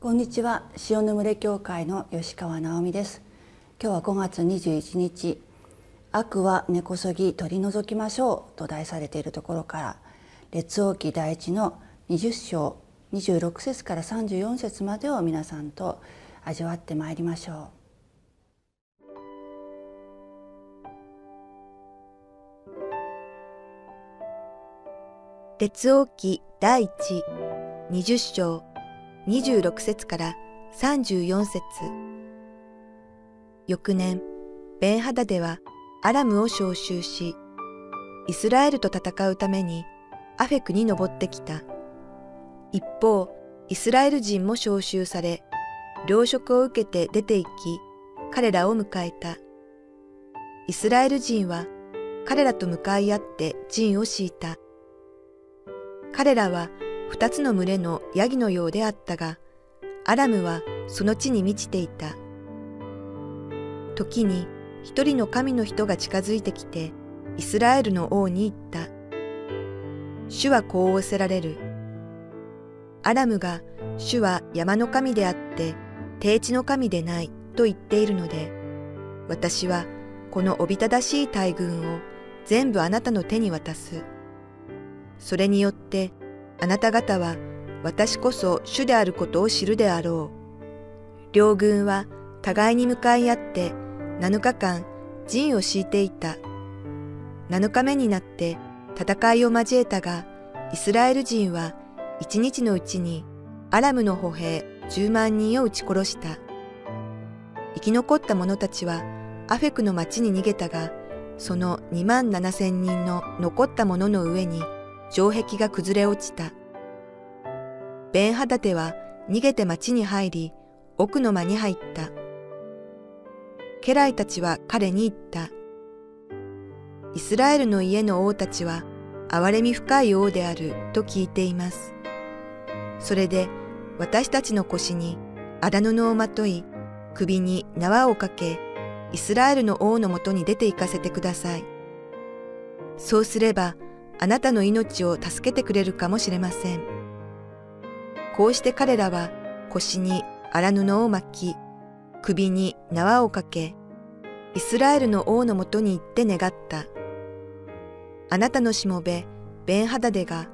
こんにちは。塩の群れ教会の吉川直美です。今日は5月21日。悪は根こそぎ取り除きましょうと題されているところから列王記第一の20章26節から34節までを皆さんと味わってまいりましょう。列王記第一20章。26節から34節翌年、ベンハダデはアラムを召集し、イスラエルと戦うためにアフェクに登ってきた。一方、イスラエル人も召集され、糧食を受けて出て行き、彼らを迎えた。イスラエル人は彼らと向かい合って陣を敷いた。彼らは二つの群れのヤギのようであったが、アラムはその地に満ちていた。時に一人の神の人が近づいてきて、イスラエルの王に言った。主はこう仰せられる。アラムが主は山の神であって低地の神でないと言っているので、私はこのおびただしい大軍を全部あなたの手に渡す。それによってあなた方は私こそ主であることを知るであろう。両軍は互いに向かい合って7日間陣を敷いていた。7日目になって戦いを交えたが、イスラエル人は一日のうちにアラムの歩兵10万人を撃ち殺した。生き残った者たちはアフェクの町に逃げたが、その2万7千人の残った者の上に城壁が崩れ落ちた。ベンハダテは逃げて町に入り、奥の間に入った。家来たちは彼に言った。イスラエルの家の王たちは、憐れみ深い王であると聞いています。それで、私たちの腰に荒布をまとい、首に縄をかけ、イスラエルの王のもとに出て行かせてください。そうすれば、あなたの命を助けてくれるかもしれません。こうして彼らは腰に荒布を巻き、首に縄をかけ、イスラエルの王のもとに行って願った。あなたのしもべ、ベンハダデが、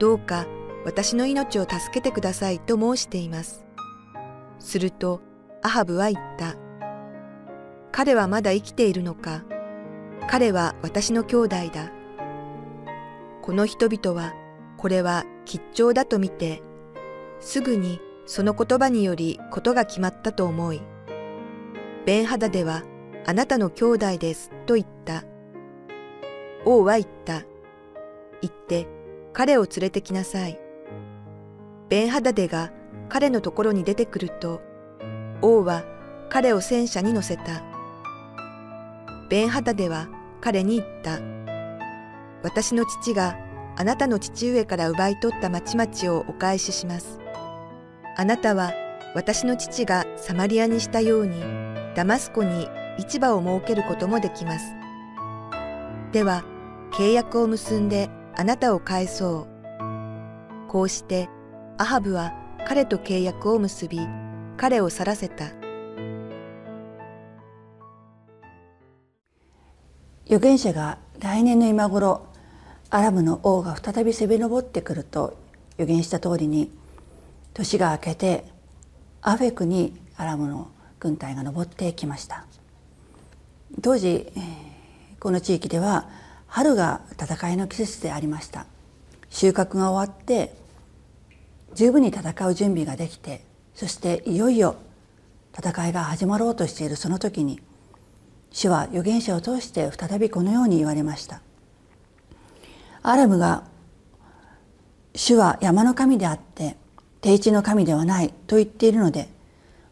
どうか私の命を助けてくださいと申しています。すると、アハブは言った。彼はまだ生きているのか？彼は私の兄弟だ。この人々はこれは吉兆だと見て、すぐにその言葉によりことが決まったと思い、ベンハダデはあなたの兄弟ですと言った。王は言った。言って彼を連れてきなさい。ベンハダデが彼のところに出てくると、王は彼を戦車に乗せた。ベンハダデは彼に言った。私の父があなたの父上から奪い取った町々をお返しします。あなたは私の父がサマリアにしたようにダマスコに市場を設けることもできます。では契約を結んであなたを返そう。こうしてアハブは彼と契約を結び彼を去らせた。預言者が来年の今頃アラムの王が再び攻め上ってくると予言した通りに年が明けてアフェクにアラムの軍隊が上ってきました。当時この地域では春が戦いの季節でありました。収穫が終わって十分に戦う準備ができてそしていよいよ戦いが始まろうとしているその時に主は預言者を通して再びこのように言われました。アラムが主は山の神であって定地の神ではないと言っているので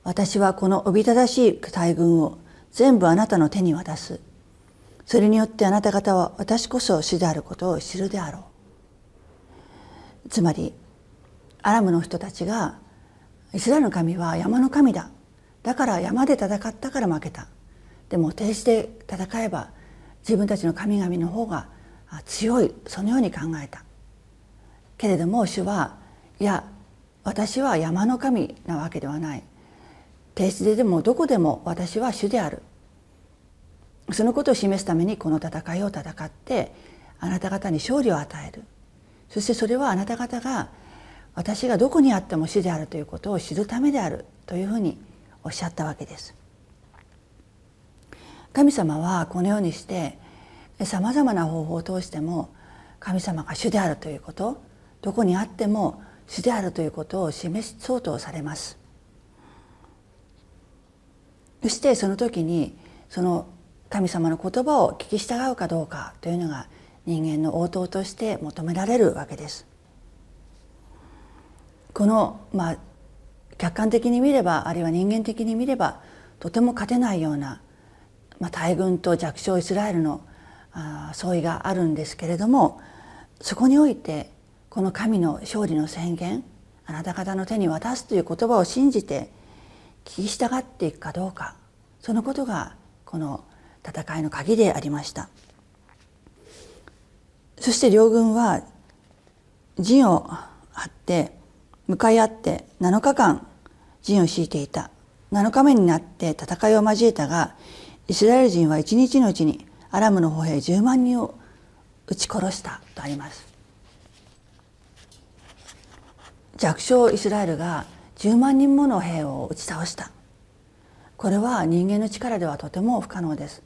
私はこのおびただしい大軍を全部あなたの手に渡す。それによってあなた方は私こそ主であることを知るであろう。つまりアラムの人たちがイスラエルの神は山の神だ。だから山で戦ったから負けた。でも停止で戦えば自分たちの神々の方が強い。そのように考えた。けれども主はいや私は山の神なわけではない。停止ででもどこでも私は主である。そのことを示すためにこの戦いを戦ってあなた方に勝利を与える。そしてそれはあなた方が私がどこにあっても主であるということを知るためである。というふうにおっしゃったわけです。神様はこのようにしてさまざまな方法を通しても神様が主であるということどこにあっても主であるということを示そうとされますそしてその時にその神様の言葉を聞き従うかどうかというのが人間の応答として求められるわけです。このまあ客観的に見ればあるいは人間的に見ればとても勝てないような、まあ、大軍と弱小イスラエルの相違があるんですけれどもそこにおいてこの神の勝利の宣言あなた方の手に渡すという言葉を信じて聞き従っていくかどうかそのことがこの戦いの鍵でありました。そして両軍は陣を張って向かい合って7日間陣を敷いていた。7日目になって戦いを交えたがイスラエル人は一日のうちにアラムの歩兵10万人を撃ち殺したとあります弱小イスラエルが10万人もの兵を打ち倒したこれは人間の力ではとても不可能です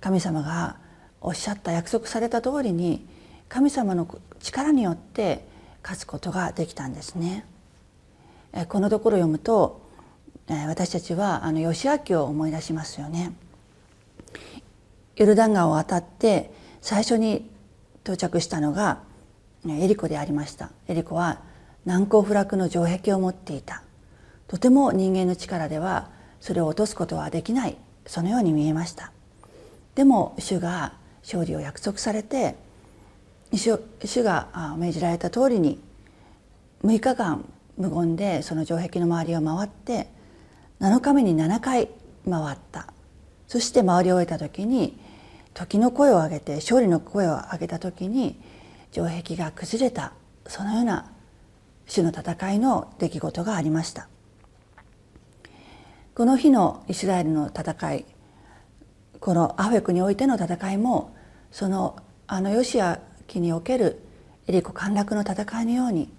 神様がおっしゃった約束された通りに神様の力によって勝つことができたんですね。このところ読むと私たちはあの義明を思い出しますよね。ヨルダン川を渡って最初に到着したのがエリコでありました。エリコは難攻不落の城壁を持っていた。とても人間の力ではそれを落とすことはできないそのように見えました。でも主が勝利を約束されて主が命じられた通りに6日間無言でその城壁の周りを回って7日目に7回回ったそして回り終えた時に時の声を上げて勝利の声を上げた時に城壁が崩れたそのような主の戦いの出来事がありました。この日のイスラエルの戦いこのアフェクにおいての戦いもそのあのヨシア記におけるエリコ陥落の戦いのように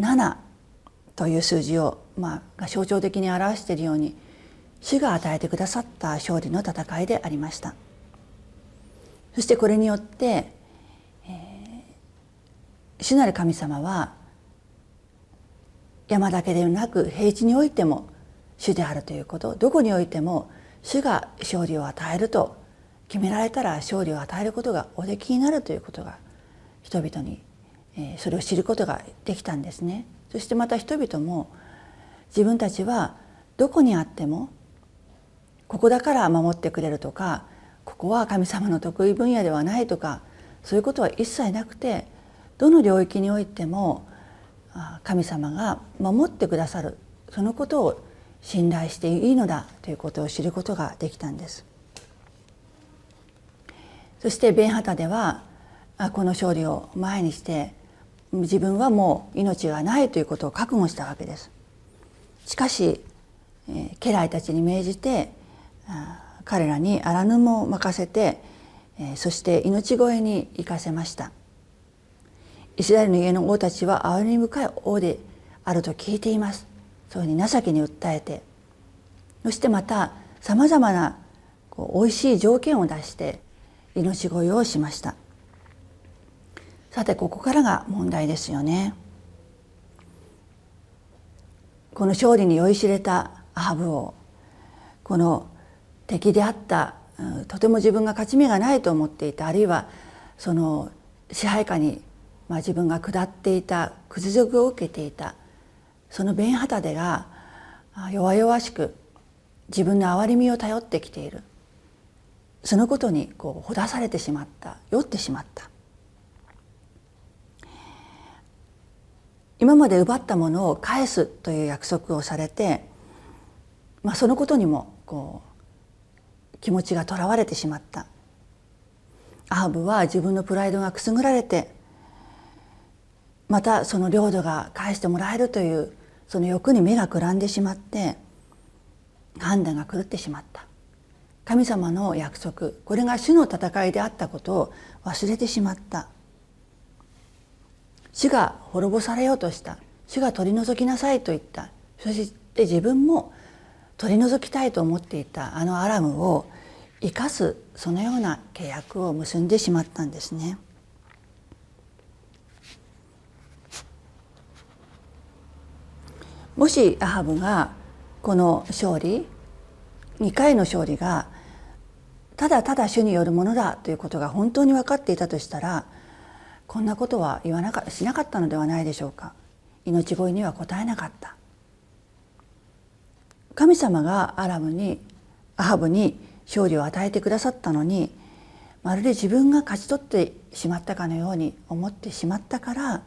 7という数字を、まあ、が象徴的に表しているように主が与えてくださった勝利の戦いでありました。そしてこれによって、えー、主なる神様は山だけでなく平地においても主であるということどこにおいても主が勝利を与えると決められたら勝利を与えることがおできになるということが人々にえそれを知ることができたんですね。そしてまた人々も自分たちはどこにあってもここだから守ってくれるとかここは神様の得意分野ではないとかそういうことは一切なくてどの領域においても神様が守ってくださるそのことを信頼していいのだということを知ることができたんです。そしてベンハタではこの勝利を前にして自分はもう命がないということを覚悟したわけです。しかし家来たちに命じて彼らに荒布を任せてそして命乞いに行かせました。イスラエルの家の王たちは憐れみ深い王であると聞いています。そういうふうに情けに訴えてそしてまたさまざまなこう美味しい条件を出して命乞いをしました。さてここからが問題ですよね。この勝利に酔いしれたアハブ王。この敵であったとても自分が勝ち目がないと思っていたあるいはその支配下に、まあ、自分が下っていた屈辱を受けていたその弁旗手が弱々しく自分の憐れみを頼ってきている。そのことにこうほだされてしまった酔ってしまった。今まで奪ったものを返すという約束をされて、まあ、そのことにもこう気持ちがとらわれてしまった。アハブは自分のプライドがくすぐられてまたその領土が返してもらえるというその欲に目がくらんでしまって判断が狂ってしまった。神様の約束これが主の戦いであったことを忘れてしまった。主が滅ぼされようとした。主が取り除きなさいと言った。そして自分も取り除きたいと思っていたあのアラムを生かすそのような契約を結んでしまったんですね。もしアハブがこの勝利2回の勝利がただただ主によるものだということが本当に分かっていたとしたらこんなことは言わなかしなかったのではないでしょうか命乞いには応えなかった神様がアラムにアハブに勝利を与えてくださったのにまるで自分が勝ち取ってしまったかのように思ってしまったから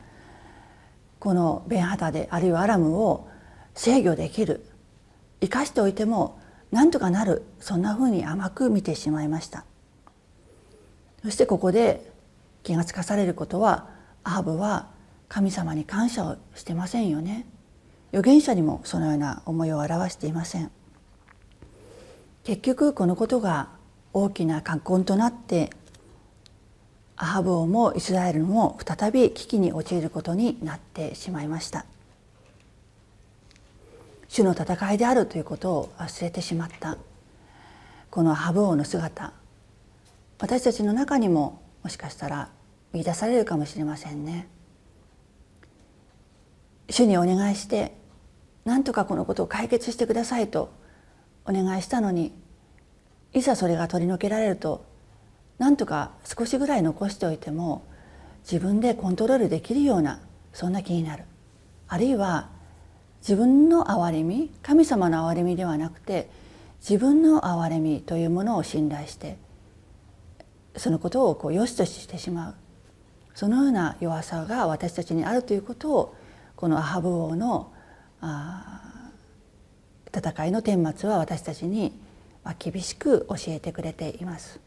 このベンハタであるいはアラムを制御できる生かしておいてもなんとかなるそんなふうに甘く見てしまいました。そしてここで気がつかされることはアハブは神様に感謝をしてませんよね。預言者にもそのような思いを表していません。結局このことが大きな葛根となってアハブ王もイスラエルも再び危機に陥ることになってしまいました。主の戦いであるということを忘れてしまった。このアハブ王の姿私たちの中にももしかしたら見出されるかもしれませんね。主にお願いして何とかこのことを解決してくださいとお願いしたのにいざそれが取り除けられると何とか少しぐらい残しておいても自分でコントロールできるようなそんな気になる。あるいは自分の憐れみ神様の憐れみではなくて自分の憐れみというものを信頼してそのことをこう良しとしてしまう。そのような弱さが私たちにあるということをこのアハブ王の戦いの顛末は私たちに厳しく教えてくれています。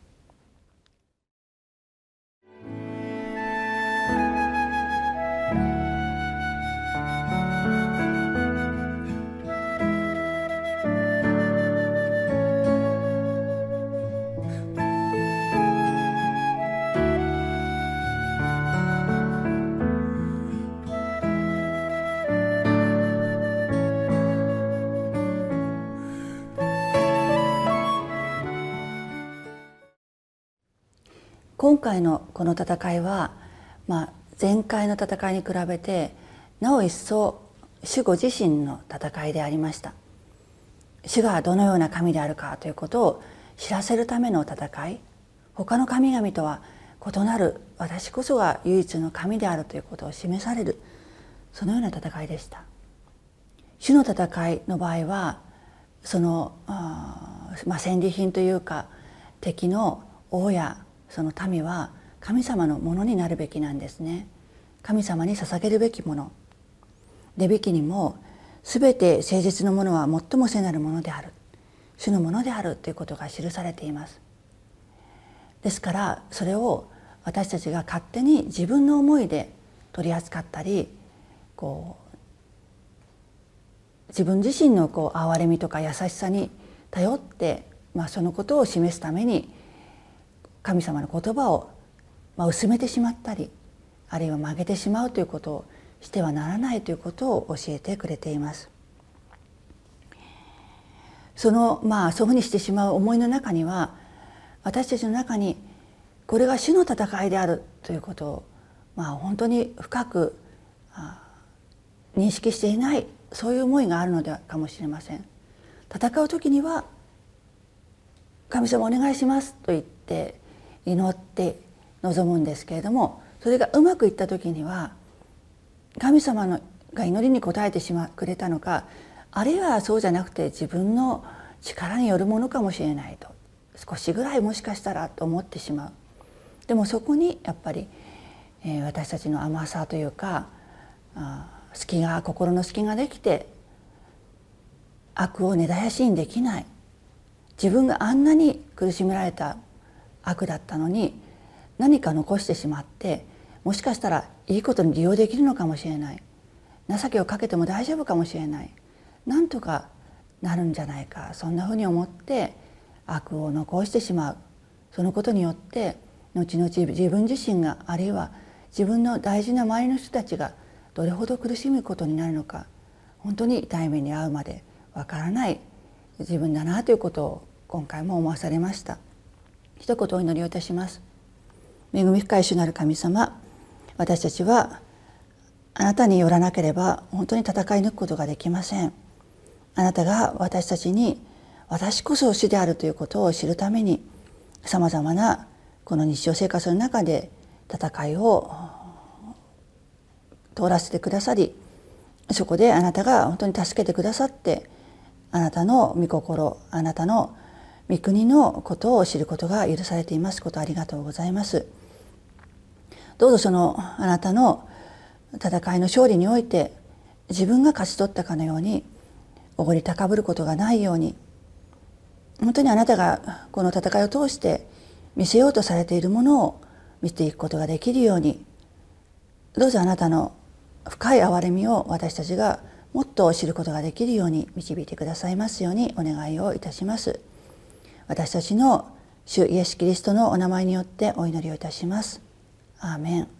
今回のこの戦いは、まあ、前回の戦いに比べてなお一層主ご自身の戦いでありました。主がどのような神であるかということを知らせるための戦い。他の神々とは異なる私こそが唯一の神であるということを示されるそのような戦いでした。主の戦いの場合はそのあ、まあ、戦利品というか敵の王やその民は神様のものになるべきなんですね。神様に捧げるべきもの。レビキにも全て誠実のものは最も聖なるものである。主のものであるということが記されています。ですからそれを私たちが勝手に自分の思いで取り扱ったりこう自分自身のこう憐れみとか優しさに頼って、まあ、そのことを示すために神様の言葉を、まあ、薄めてしまったりあるいは曲げてしまうということをしてはならないということを教えてくれています。そのまあそういうふうにしてしまう思いの中には私たちの中にこれが主の戦いであるということをまあ本当に深く認識していないそういう思いがあるのではかもしれません。戦う時には「神様お願いします」と言って祈って望むんですけれどもそれがうまくいった時には神様のが祈りに応えてしまくれたのかあるいはそうじゃなくて自分の力によるものかもしれないと少しぐらいもしかしたらと思ってしまう。でもそこにやっぱり、えー、私たちの甘さというかあ隙が心の隙ができて悪を根絶やしにできない。自分があんなに苦しめられた悪だったのに何か残してしまってもしかしたらいいことに利用できるのかもしれない。情けをかけても大丈夫かもしれない。なんとかなるんじゃないか。そんなふうに思って悪を残してしまう。そのことによって後々自分自身があるいは自分の大事な周りの人たちがどれほど苦しむことになるのか。本当に痛い目に遭うまでわからない。自分だなということを今回も思わされました。一言お祈りをいたします。恵み深い主なる神様私たちはあなたによらなければ本当に戦い抜くことができません。あなたが私たちに私こそ主であるということを知るためにさまざまなこの日常生活の中で戦いを通らせてくださりそこであなたが本当に助けてくださってあなたの御心あなたの御国のことを知ることが許されていますことありがとうございます。どうぞそのあなたの戦いの勝利において自分が勝ち取ったかのようにおごり高ぶることがないように本当にあなたがこの戦いを通して見せようとされているものを見ていくことができるようにどうぞあなたの深い憐れみを私たちがもっと知ることができるように導いてくださいますようにお願いをいたします私たちの主イエス・キリストのお名前によってお祈りをいたします。アーメン。